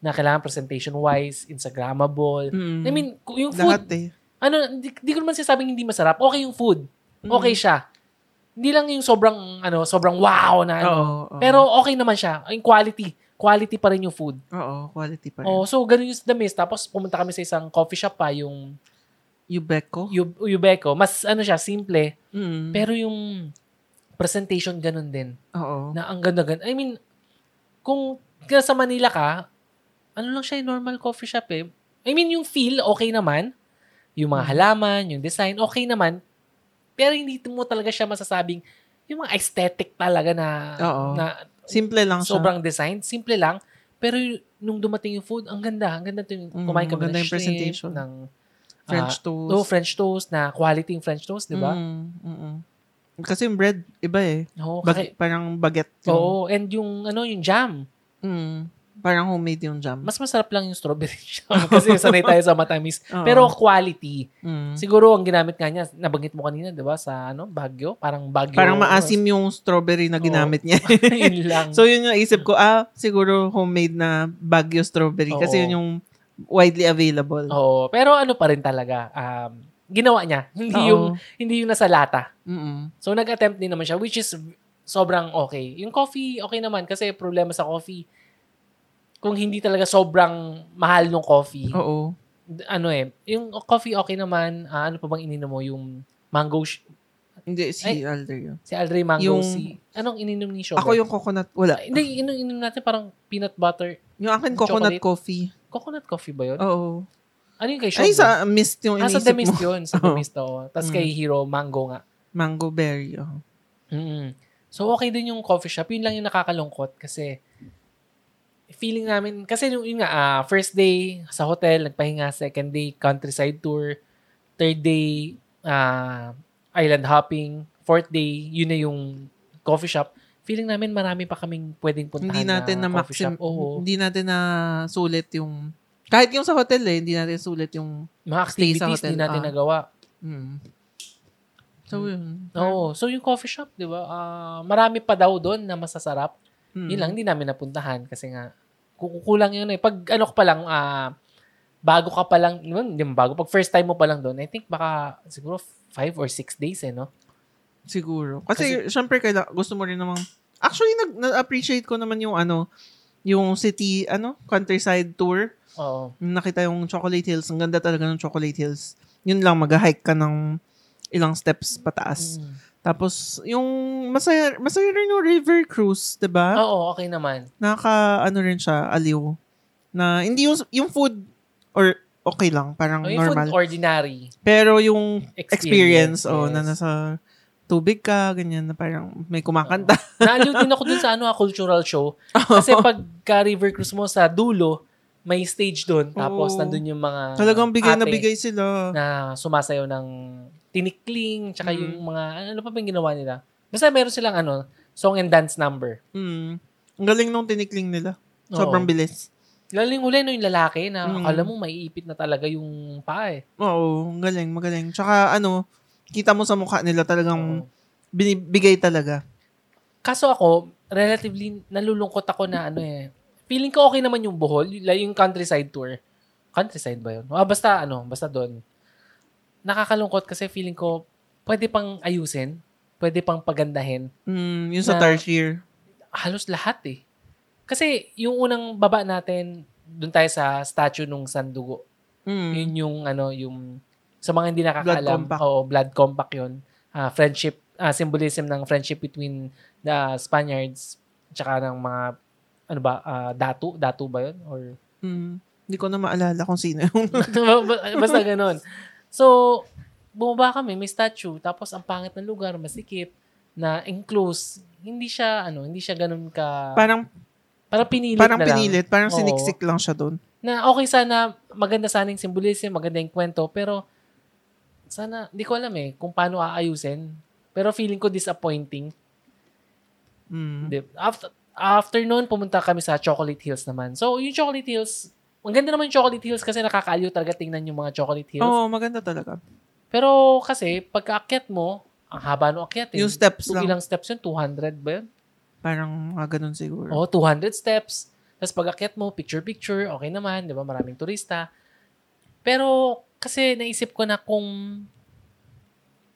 Na kailangan presentation-wise, Instagrammable. Mm. I mean, yung food, Lahat eh. ano, di, di ko naman sinasabing hindi masarap. Okay yung food. Okay siya. Hindi lang yung sobrang, ano, sobrang wow na, ano. Oo, oo. Pero okay naman siya. Yung quality. quality pa rin yung food. Oo, quality pa rin. Oh, so ganun yung The Mist. Tapos pumunta kami sa isang coffee shop pa, yung Ubeco? Yu- Ubeco. Mas ano siya, simple. Mm. Pero yung presentation ganun din. Oo. Na ang ganda-ganda. I mean, kung sa Manila ka, ano lang siya, normal coffee shop eh. I mean, yung feel, okay naman. Yung mga Mm. halaman, yung design, okay naman. Pero hindi mo talaga siya masasabing, yung mga aesthetic talaga na, Oo. na Simple lang siya. sobrang design, simple lang. Pero y- nung dumating yung food, ang ganda. Ang ganda ito. Mm, Kumain kami maganda ng yung shrimp, presentation. ng French ah, toast. oh, French toast na quality yung French toast, di ba? Mm, mm-mm. Kasi yung bread, iba eh. Oo, Bag- kaki- parang baguette yung, oo, and yung ano, yung jam. Mm, parang homemade yung jam. Mas masarap lang yung strawberry [LAUGHS] jam kasi sanay tayo sa matamis. Oo. Pero quality. Mm. Siguro ang ginamit nga niya, nabanggit mo kanina, 'di ba, sa ano, Baguio, parang Baguio. Parang maasim yung strawberry na ginamit niya. [LAUGHS] yun lang. so yun yung isip ko, ah, siguro homemade na Baguio strawberry. Kasi Oo. yun yung widely available. Oo, pero ano pa rin talaga, um, ginawa niya. [LAUGHS] Hindi Oo. yung hindi yung nasa lata. Mm-mm. So nag-attempt din naman siya which is sobrang okay. Yung coffee okay naman kasi problema sa coffee kung hindi talaga sobrang mahal ng coffee. Oo. Ano eh, yung coffee okay naman. Ah, ano pa bang ininom mo yung mango sh- Hindi, si Ay. Alder yun. si Aldrey Mango Yung- si Anong ininom ni Shobe? Ako yung coconut, wala. Hindi, ininom, ininom natin parang peanut butter. Yung akin coconut Chocolate. coffee. Coconut coffee ba yun? Oo. Ano yung kay Shobe? Ay, sa mist yung ah, sa inisip The Mist mo. yun. Sa The [LAUGHS] Oo. Mist, oo. Tapos Mm. kay Hero, mango nga. Mango berry. Oh. mm So, okay din yung coffee shop. Yun lang yung nakakalungkot kasi feeling namin, kasi yung, yun nga, ah, first day sa hotel, nagpahinga, second day, countryside tour, third day, ah, island hopping, fourth day, yun na yung coffee shop. Feeling namin marami pa kaming pwedeng puntahan Hindi natin na, coffee maxim, shop. Oo. hindi natin na sulit yung, kahit yung sa hotel eh, hindi natin sulit yung, Mga Stay sa activities hotel, din natin ah. nagawa. mm. So, yun. Oo. So, yung coffee shop, di ba? ah, marami pa daw doon na masasarap. Mm. Yun lang, hindi namin napuntahan kasi nga, kukulang yun eh. Pag ano ka pa lang, ah, bago ka pa lang, yun, mo bago, pag first time mo pa lang doon, I think baka siguro five or six days eh, no? Siguro. Kasi, syempre, kaila, gusto mo rin namang, actually, nag, na-appreciate ko naman yung ano, yung city, ano, countryside tour. Oo. Yung nakita yung Chocolate Hills. Ang ganda talaga ng Chocolate Hills. Yun lang, mag-hike ka ng ilang steps pataas. Mm. Tapos, yung masaya, masaya rin yung river cruise, 'di ba? Oo, okay naman. Nakaka, ano rin siya, aliw. Na, hindi yung, yung food, or okay lang, parang Oh, yung normal. food ordinary. Pero yung experience, Experience, oh, na yes. nasa tubig ka, ganyan, na parang may kumakanta. Naaliw din ako dun sa ano, ah, cultural show. [LAUGHS] Kasi pag ka river cruise mo sa dulo, may stage doon. Tapos Oo. nandun yung mga Talagang bigay na ate bigay sila. na sumasayaw ng tinikling, tsaka Mm. yung mga, ano pa ba yung ginawa nila? Basta meron silang ano, song and dance number. Mm. Ang galing nung tinikling nila. Oo. Sobrang bilis. Laling huli no yung lalaki na Mm. akala mo maiipit na talaga yung paa eh. Oo, ang galing, magaling. Tsaka ano, kita mo sa mukha nila talagang Oo. binibigay talaga. Kaso ako, relatively nalulungkot ako na ano eh. Feeling ko okay naman yung Bohol, yung countryside tour. Countryside ba yun? Ah, basta ano, basta doon. Nakakalungkot kasi feeling ko pwede pang ayusin, pwede pang pagandahin. Mm, yung sa Na- Tarsier. Halos lahat eh. Kasi yung unang baba natin, doon tayo sa statue nung Sandugo. Mm. Yun yung ano, yung sa mga hindi nakakaalam, compact. oo, blood compact yun. Ah, friendship, ah, symbolism ng friendship between the Spaniards tsaka ng mga ano ba, ah, datu, datu ba yun? Or Mm. Hindi ko na maalala kung sino yung... [LAUGHS] basta ganun. So, bumaba kami, may statue, tapos ang pangit ng lugar, masikip, na enclosed. Hindi siya, ano, hindi siya ganun ka, parang parang pinilit parang na lang. pinilit, parang Oo. siniksik lang siya doon. na okay sana, maganda sana yung symbolism, maganda yung kwento, pero sana, hindi ko alam eh, kung paano aayusin. Pero feeling ko disappointing. Mm. After, after noon, pumunta kami sa Chocolate Hills naman. So, yung Chocolate Hills, ang ganda naman yung Chocolate Hills kasi nakakaaliw talaga tingnan yung mga Chocolate Hills. Oo, maganda talaga. Pero kasi, pagka-akyat mo, ang haba ng akyat eh. Yung steps Kung lang. ilang steps yun? 200 ba yun? Parang mga ganun siguro. Oo, 200 steps. Tapos pag akyat mo, picture-picture, okay naman, di ba? Maraming turista. Pero kasi naisip ko na kung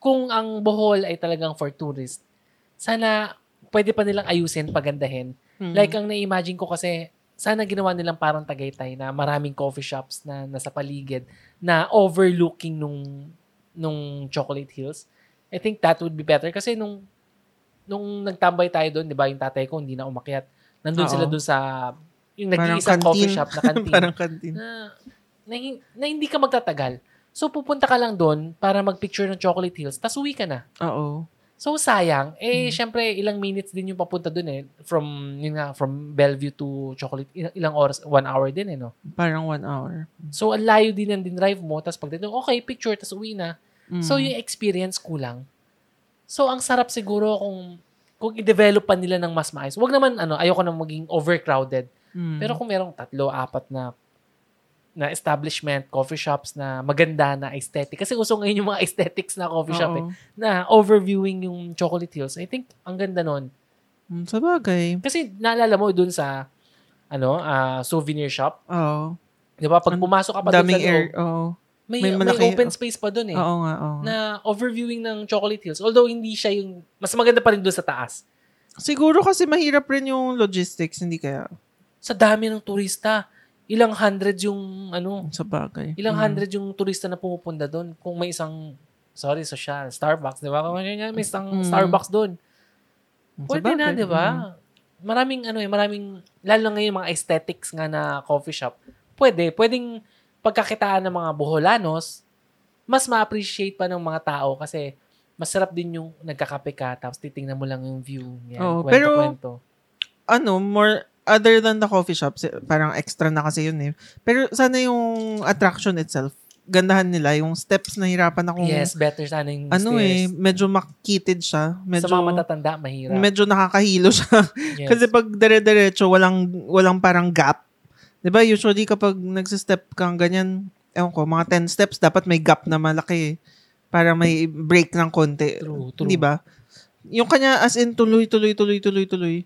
kung ang Bohol ay talagang for tourist, sana pwede pa nilang ayusin, pagandahin. Mm. Like, ang na-imagine ko kasi, sana ginawa nilang parang Tagaytay na maraming coffee shops na nasa paligid na overlooking nung nung Chocolate Hills. I think that would be better kasi nung nung nagtambay tayo doon, 'di ba, yung tatay ko hindi na umakyat. Nandun Oo. sila doon sa yung nag-iisang coffee shop na [LAUGHS] canteen Parang kantin. na, na, na hindi ka magtatagal. So, pupunta ka lang doon para mag-picture ng Chocolate Hills, tas uwi ka na. Oo. So, sayang. Eh, Hmm. syempre, ilang minutes din yung papunta doon eh. From, yun nga, from Bellevue to Chocolate, ilang, ilang oras, one hour din eh, no? Parang one hour. So, ang layo din ang din-drive mo, tas pagdating, okay, picture, tas uwi na. Mm. So, yung experience kulang. So, ang sarap siguro kung kung i-develop pa nila ng mas maayos. Huwag naman, ano, ayoko na maging overcrowded. Mm. Pero kung merong tatlo, apat na na establishment, coffee shops na maganda na aesthetic. Kasi uso ngayon yung mga [LAUGHS] aesthetics na coffee shop eh, na overviewing yung Chocolate Hills. I think ang ganda nun. Mm, sa bagay. Kasi naalala mo dun sa ano, ah, souvenir shop, Oo. 'di ba? Pag pumasok ka pa dun Daming sa loob, air. Oo. may, may may, malaki- open space pa dun eh. Oo nga, oo. nga. Na overviewing ng Chocolate Hills. Although hindi siya yung mas maganda pa rin dun sa taas. Siguro kasi mahirap rin yung logistics, hindi kaya. Sa dami ng turista, ilang hundred yung ano, Sa bagay. Ilang Mm. hundred yung turista na pumupunta doon. Kung may isang, sorry, social, Starbucks, di ba? Kung may may isang Mm. Starbucks doon. Pwede na, di Mm. ba? Maraming, ano eh, maraming, lalo na ngayon mga aesthetics nga na coffee shop. Pwede, pwedeng pagkakitaan ng mga Boholanos, mas ma-appreciate pa ng mga tao kasi masarap din yung nagkakape ka tapos titingnan mo lang yung view. Yan, Oo, kwento, pero- kwento. Ano, more, other than the coffee shops, eh, parang extra na kasi yun eh. Pero sana yung attraction itself, gandahan nila, yung steps na hirapan akong, Yes, better sana yung ano eh, medyo makitid siya. Medyo, Sa mga matatanda, mahirap. medyo nakakahilo siya. [LAUGHS] Yes. Kasi pag dire-diretso, walang, walang parang gap. ba Usually kapag nagsi-step kang ganyan, ewan ko, mga 10 steps, dapat may gap na malaki eh. Para may break ng konti. True, true. Di ba? Yung kanya as in tuloy, tuloy, tuloy, tuloy, tuloy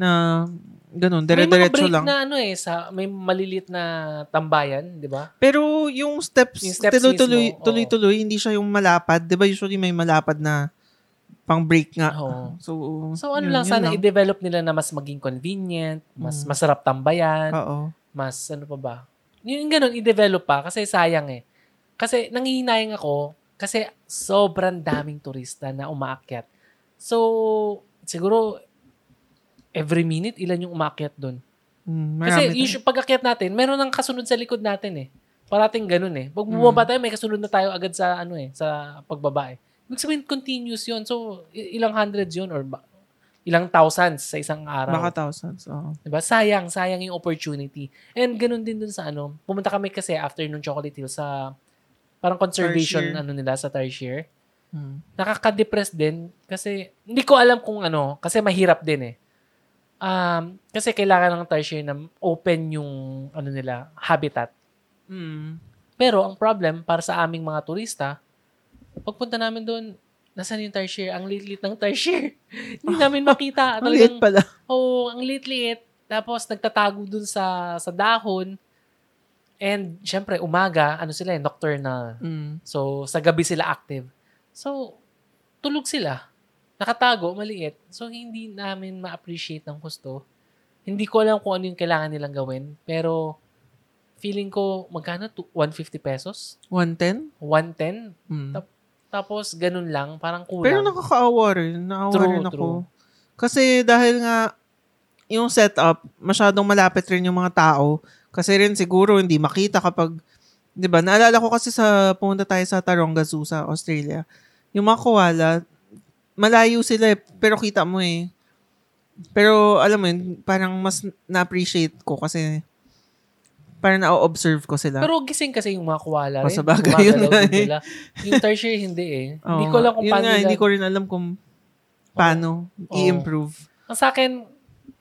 na ganun, may mga dire-diretso break lang. na ano eh, sa, may malilit na tambayan, di ba? Pero yung steps, Yung steps tuloy-tuloy, mismo, tuloy-tuloy, hindi siya yung malapad. Di ba usually may malapad na pang break nga. Oo. So, So ano yun- lang, yun sana lang. i-develop nila na mas maging convenient, mas Mm. masarap tambayan, Oo. mas ano pa ba. Yung ganun, i-develop pa kasi sayang eh. Kasi nangihinayang ako kasi sobrang daming turista na umaakyat. So, siguro every minute ilan yung umaakyat doon. Mm, Kasi usually pag akyat natin, meron nang kasunod sa likod natin eh. Parating ganun eh. Pag bumaba tayo, may kasunod na tayo agad sa ano eh, sa pagbaba eh. Ibig sabihin, continuous yun. So, ilang hundreds yun or ba- ilang thousands sa isang araw. Baka thousands. Oo. Diba? Sayang, sayang yung opportunity. And ganun din dun sa ano, pumunta kami kasi after nung Chocolate Hill sa parang conservation Tarsier. ano nila sa Tarsier. Mm. Nakaka-depress din kasi hindi ko alam kung ano, kasi mahirap din eh. Um, kasi kailangan ng Tarsier na open yung ano nila, habitat. Mm. Pero ang problem para sa aming mga turista, pagpunta namin doon, nasaan yung Tarsier? Ang liit-liit ng Tarsier. [LAUGHS] hindi namin makita. [LAUGHS] Ang liit pala. Oo, ang liit-liit. Tapos nagtatago dun sa sa dahon. And syempre umaga, ano sila eh, nocturnal. Mm. So sa gabi sila active. So tulog sila. Nakatago, maliit. So hindi namin ma-appreciate ng gusto. Hindi ko alam kung ano yung kailangan nilang gawin. Pero feeling ko, magkano? To 150 pesos? 110? 110? Mm. Tap- Tapos ganun lang, parang kulang. Pero nakakaawa rin. Naawa True, rin ako. true. Kasi dahil nga, yung setup, masyadong malapit rin yung mga tao. Kasi rin siguro hindi makita kapag, di ba, naalala ko kasi sa, pumunta tayo sa Taronga Zoo sa Australia. Yung mga koala, malayo sila eh, pero kita mo eh. Pero alam mo yun, parang mas na-appreciate ko kasi parang na-observe ko sila. Pero gising kasi yung mga koala O, rin. sa bagay, yun nga eh. nila. Yung tertiary, hindi eh. [LAUGHS] Oo hindi ko alam kung paano nga, nila. Hindi ko rin alam kung paano i-improve. Ang sa akin,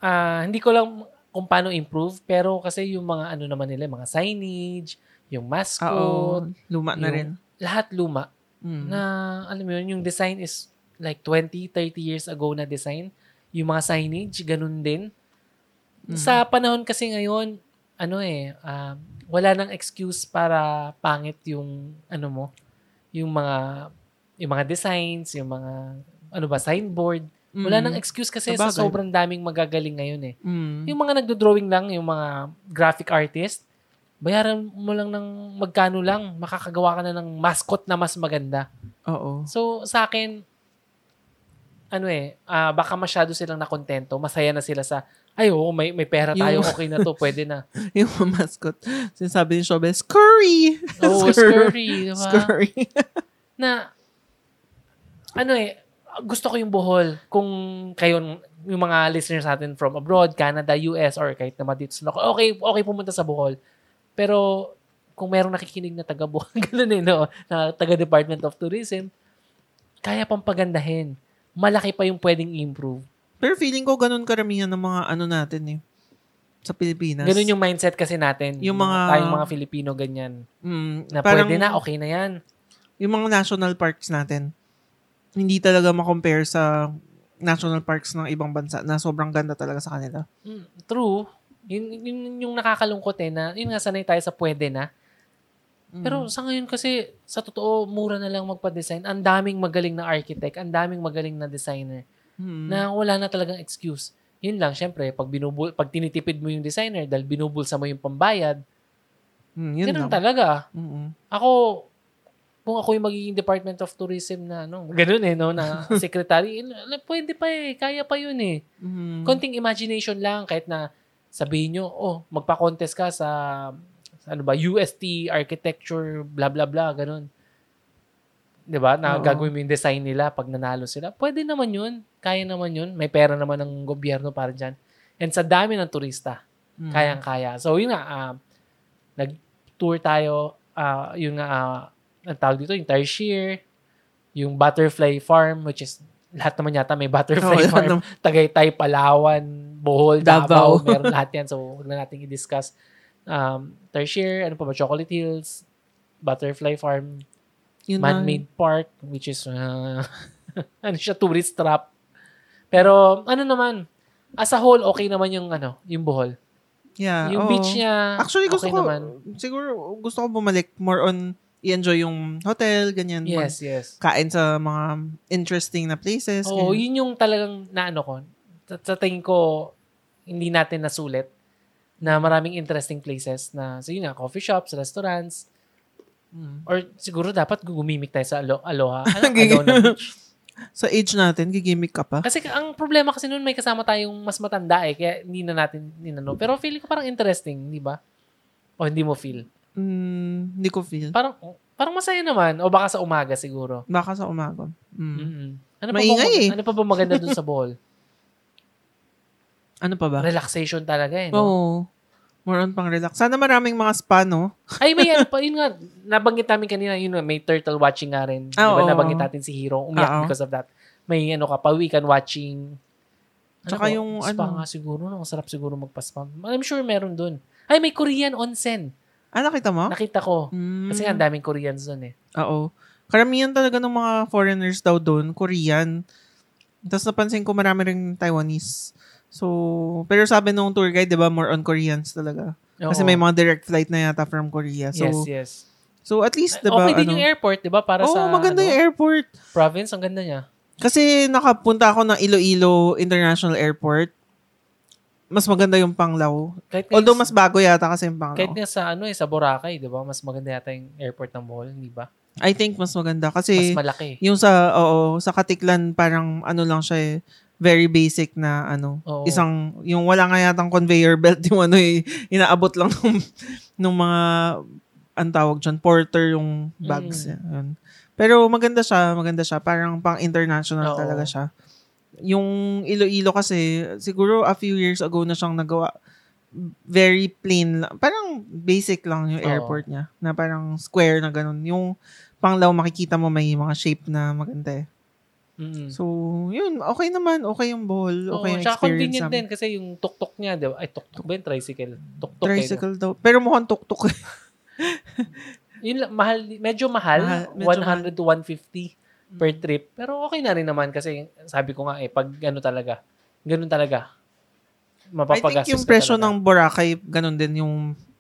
ah, hindi ko lang kung paano improve, pero kasi yung mga ano naman nila, mga signage, yung Oo, mascot, luma na rin. lahat luma. Mm. Na, alam mo yun, yung design is like 20, 30 years ago na design. Yung mga signage, ganun din. Mm. Sa panahon kasi ngayon, ano eh, um, wala nang excuse para pangit yung, ano mo, yung mga, yung mga designs, yung mga, ano ba, signboard. Wala Mm. nang excuse kasi sa Sabagay. sobrang daming magagaling ngayon eh. Mm. Yung mga nagdo-drawing lang, yung mga graphic artist, bayaran mo lang ng magkano lang, makakagawa ka na ng mascot na mas maganda. Oo. So, sa akin, ano eh, ah, baka masyado silang nakontento, masaya na sila sa, ay oo, may, may pera tayo, Yung- okay na to, pwede na. [LAUGHS] Yung mascot. Sinasabi ni Showbiz, Scurry! [LAUGHS] Oo, scurry, di ba? Scurry. [LAUGHS] na ano eh, gusto ko yung buhol. Kung kayo, yung mga listeners natin from abroad, Canada, US, or kahit naman dito sa local, okay, okay pumunta sa buhol. Pero, kung merong nakikinig na taga buhol, ganun eh, no? Na taga Department of Tourism, kaya pang pagandahin. Malaki pa yung pwedeng improve. Pero feeling ko ganun karamihan ng mga ano natin eh. Sa Pilipinas. Ganun yung mindset kasi natin. Yung mga- Tayong mga Filipino, ganyan. Mm, Na parang pwede na, okay na yan. Yung mga national parks natin, hindi talaga makompare sa national parks ng ibang bansa na sobrang ganda talaga sa kanila. Mm, true. Yun, yun yung nakakalungkot eh, na yun nga sanay tayo sa pwede na. Mm. Pero sa ngayon kasi, sa totoo, mura na lang magpa-design. Ang daming magaling na architect, ang daming magaling na designer, Mm. na wala na talagang excuse. Yun lang, syempre, pag, binubul, pag tinitipid mo yung designer dahil binubulsa mo yung pambayad, Mm, yun ganun lang. talaga. Mm-mm. Ako, kung ako yung magiging Department of Tourism na, ano, [LAUGHS] ganun eh, no, na [LAUGHS] secretary, eh, pwede pa eh, kaya pa yun eh. Mm. konting imagination lang kahit na sabihin nyo, oh, magpa-contest ka sa ano ba, UST architecture, blah blah blah, ganun. 'Di ba? Na Oo. gagawin mo yung design nila pag nanalo sila. Pwede naman 'yun. Kaya naman 'yun. May pera naman ng gobyerno para diyan. And sa dami ng turista, Mm. kayang-kaya. So, yun nga, ah, nag-tour tayo, ah, yun nga, uh, ang tawag dito, yung Tarsier, yung Butterfly Farm, which is, lahat naman yata may Butterfly lahat Farm. Tagaytay, Palawan, Bohol, Davao, Davao. meron lahat yan. So, huwag na natin i-discuss. Um, Tarsier, ano pa ba, Chocolate Hills, Butterfly Farm, Yun na. Man-made park, which is, uh, [LAUGHS] ano siya, tourist trap. Pero, ano naman, as a whole, okay naman yung, ano, yung Bohol. Yeah, yung oo. beach niya, Actually, gusto okay ko, naman. siguro gusto ko bumalik more on i-enjoy yung hotel, ganyan. Yes, yes. Kain sa mga interesting na places. Oo, ganyan. yun yung talagang naano ko. Sa, sa tingin ko, hindi natin nasulit na maraming interesting places na, so yun nga, coffee shops, restaurants, Mm. or siguro dapat gumimik tayo sa Alo- Aloha. [LAUGHS] Ano, Gigi- Alona Beach. Sa age natin, gigimik ka pa. Kasi ang problema kasi noon may kasama tayong mas matanda eh, kaya hindi na natin ninano. Pero feeling ko parang interesting, di ba? O hindi mo feel? Mm, hindi ko feel. Parang, parang masaya naman. O baka sa umaga siguro. Baka sa umaga. Mm. Mm-mm. Ano pa Maingay ba, eh. Ano pa ba maganda dun sa Bohol? [LAUGHS] Ano pa ba? Relaxation talaga eh. No? Oo. More on pang relax. Sana maraming mga spa, no? [LAUGHS] Ay, may ano pa, yun nga, nabanggit namin kanina, yun nga, may turtle watching nga rin. Ah, Di ba, oo. nabanggit natin si Hero, umiyak Oo. because of that. May ano ka, pawikan watching. Tsaka ba? yung spa ano- nga siguro, no? Ang sarap siguro magpa-spa. I'm sure meron dun. Ay, may Korean onsen. Ah, nakita mo? Nakita ko. Mm. Kasi nga, ang daming Koreans dun eh. Oo. Karamihan talaga ng mga foreigners daw doon, Korean. Tapos napansin ko marami rin Taiwanese. So, pero sabi nung tour guide, 'di ba, more on Koreans talaga. Kasi Oo. may mga direct flight na yata from Korea. So, yes, yes. so at least 'di ba? okay din yung airport, di ba? Para Oo, sa maganda ano, yung airport. province, ang ganda niya. Kasi nakapunta ako ng Iloilo International Airport. Mas maganda yung Panglao. Kahit Although mas bago yata kasi yung Panglao. kahit nga sa ano eh, sa Boracay, di ba? Mas maganda yata yung airport ng Bohol, di ba? I think mas maganda Mas kasi malaki. yung sa oo, sa Katiklan parang ano lang siya eh, very basic na ano, Oo. isang yung wala nga yatang conveyor belt [LAUGHS] yung ano eh, inaabot lang nung nung mga ang tawag dyan, porter yung bags. Mm. Yun. Pero maganda siya, maganda siya. Parang pang international Oo. talaga siya. Yung Iloilo kasi, siguro a few years ago na siyang nagawa. Very plain lang. Parang basic lang yung Oo. airport niya. Na parang square na ganun. Yung panglaw makikita mo may mga shape na maganda eh. Mm. So, yun. Okay naman. Okay yung ball. Oo, Okay yung tsaka experience convenient namin. din kasi yung tuk-tuk niya, di ba? Ay, tuk-tuk ba yung tricycle? Tuk-tuk. eh, no? Tricycle daw. Pero mukhang tuk-tuk. [LAUGHS] Yun mahal, medyo mahal, Mahal, medyo 100 to 150 per trip. Pero okay na rin naman kasi sabi ko nga eh, pag ano talaga, ganun talaga. I Mapapagastos think yung presyo ng Boracay, ganun din yung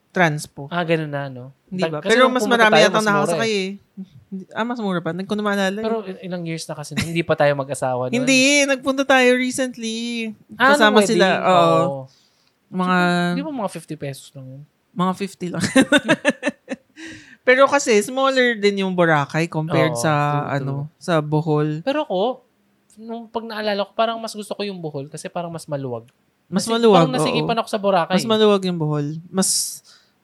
transpo. Ah, ganun na, no? Di ba? Kasi Pero mas marami yata nakasakay eh. Hindi- Ah, mas mura pa. Hindi ko na maalala. Pero il- ilang years na kasi, hindi pa tayo mag-asawa nun. Hindi, nagpunta tayo recently. Ah, Kasama sila. Oo. Mga, Di ba mga 50 pesos lang yun? mga 50 lang. [LAUGHS] Pero kasi, smaller din yung Boracay compared Oo, sa, true, ano, sa Bohol. Pero ako, nung pag naalala ko, parang mas gusto ko yung Bohol kasi parang mas maluwag. Mas Kasi maluwag, Parang nasigipan oo. ako sa Boracay. Mas maluwag yung Bohol. Mas,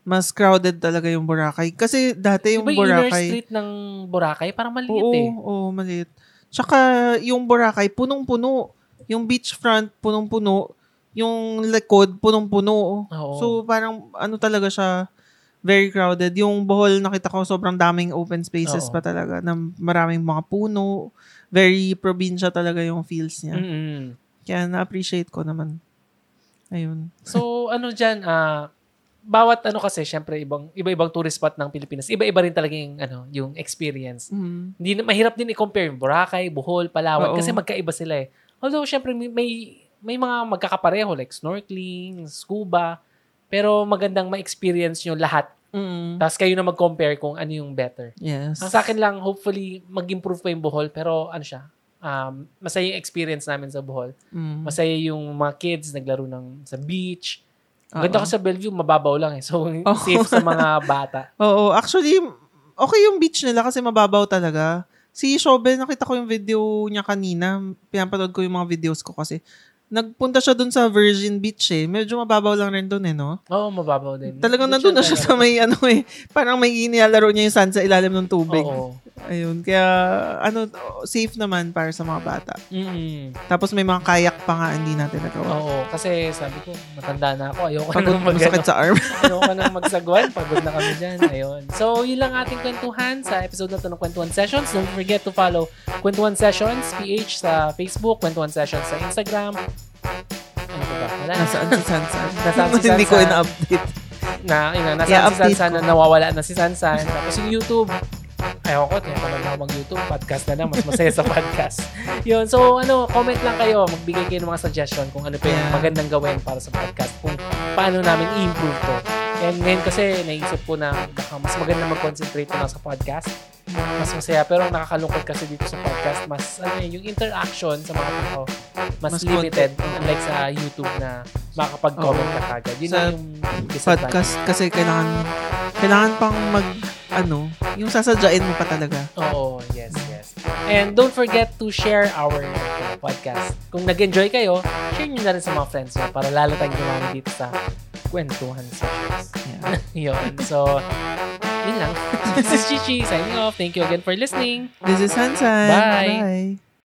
mas crowded talaga yung Boracay. Kasi dati yung Diba yung Boracay... street ng Boracay, parang maliit Oo, eh. oo, maliit. Tsaka yung Boracay, punong-puno. Yung beachfront, punong-puno. Yung likod, punong-puno. Oo. So, parang ano talaga siya, very crowded. Yung Bohol, nakita ko sobrang daming open spaces Oo. pa talaga na maraming mga puno. Very probinsya talaga yung feels niya. Mm-mm. Kaya na-appreciate ko naman. Ayun. So, ano dyan, ah, bawat ano kasi, syempre, ibang, iba-ibang tourist spot ng Pilipinas, iba-iba rin talaga yung, ano, yung experience. Mm. Hindi mahirap din i-compare yung Boracay, Bohol, Palawan, Oo. kasi magkaiba sila eh. Although, syempre, may, may, may mga magkakapareho, like snorkeling, scuba, pero magandang ma-experience nyo lahat. Mm. Tapos kayo na mag-compare kung ano yung better. Yes. Ang sa akin lang, hopefully, mag-improve pa yung Bohol, pero ano siya, um, masaya yung experience namin sa Bohol. Mm. Masaya yung mga kids, naglaro ng, sa beach. Ang Ganda Oo. ko sa Bellevue, mababaw lang eh. So, [LAUGHS] Oo. safe sa mga bata. [LAUGHS] Oo, actually, okay yung beach nila kasi mababaw talaga. Si Shobe, nakita ko yung video niya kanina. Pinapanood ko yung mga videos ko kasi. Nagpunta siya dun sa Virgin Beach eh. Medyo mababaw lang rin dun eh, no? Oo, mababaw din. Talagang nandun na siya sa may ano eh. Parang may inilalaro niya yung sand sa ilalim ng tubig. Oo. Ayun. Kaya, ano, safe naman para sa mga bata. Mm-mm. Tapos may mga kayak pa nga hindi natin nagawa. Oo. Kasi sabi ko, matanda na ako. Ayoko Pagod na mag, masakit sa arm. [LAUGHS] ayoko na magsagwan. Pagod na kami dyan. Ayun. So, yun lang ating kwentuhan sa episode na to ng Kwentuhan Sessions. Don't forget to follow Kwentuhan Sessions PH sa Facebook, Kwentuhan Sessions sa Instagram. Ano pa ba? Wala na. Nasaan si Sansan? [LAUGHS] Nasaan si Hindi ko Sansan? ina-update. na, yun na, nasa Yeah, si Sansan na nawawala na si Sansan. Tapos yung YouTube, ayaw ko, tinatawag na ako mag-YouTube. Podcast na lang, mas masaya sa podcast. [LAUGHS] Yun, so ano, comment lang kayo, magbigay kayo ng mga suggestion kung ano pa yung magandang gawin para sa podcast, kung paano namin i-improve to. And ngayon kasi, naisip ko na baka mas maganda mag-concentrate na sa podcast. Mas masaya, pero nakakalungkot kasi dito sa podcast, mas, ano yun, yung interaction sa mga tao, mas, Mas limited. content. Unlike sa YouTube na makakapag-comment Oo. ka kagad. Yun Sa yung podcast kasi kailangan kailangan pang mag ano, yung sasadyain mo pa talaga. Oo, yes, yes. And don't forget to share our podcast. Kung nag-enjoy kayo, share nyo na rin sa mga friends nyo para lalo tayong dumami dito sa kwentuhan sessions. Yeah. [LAUGHS] Yun. So, yun lang. [LAUGHS] This is Chichi signing off. Thank you again for listening. This is Hansan. Bye. Bye.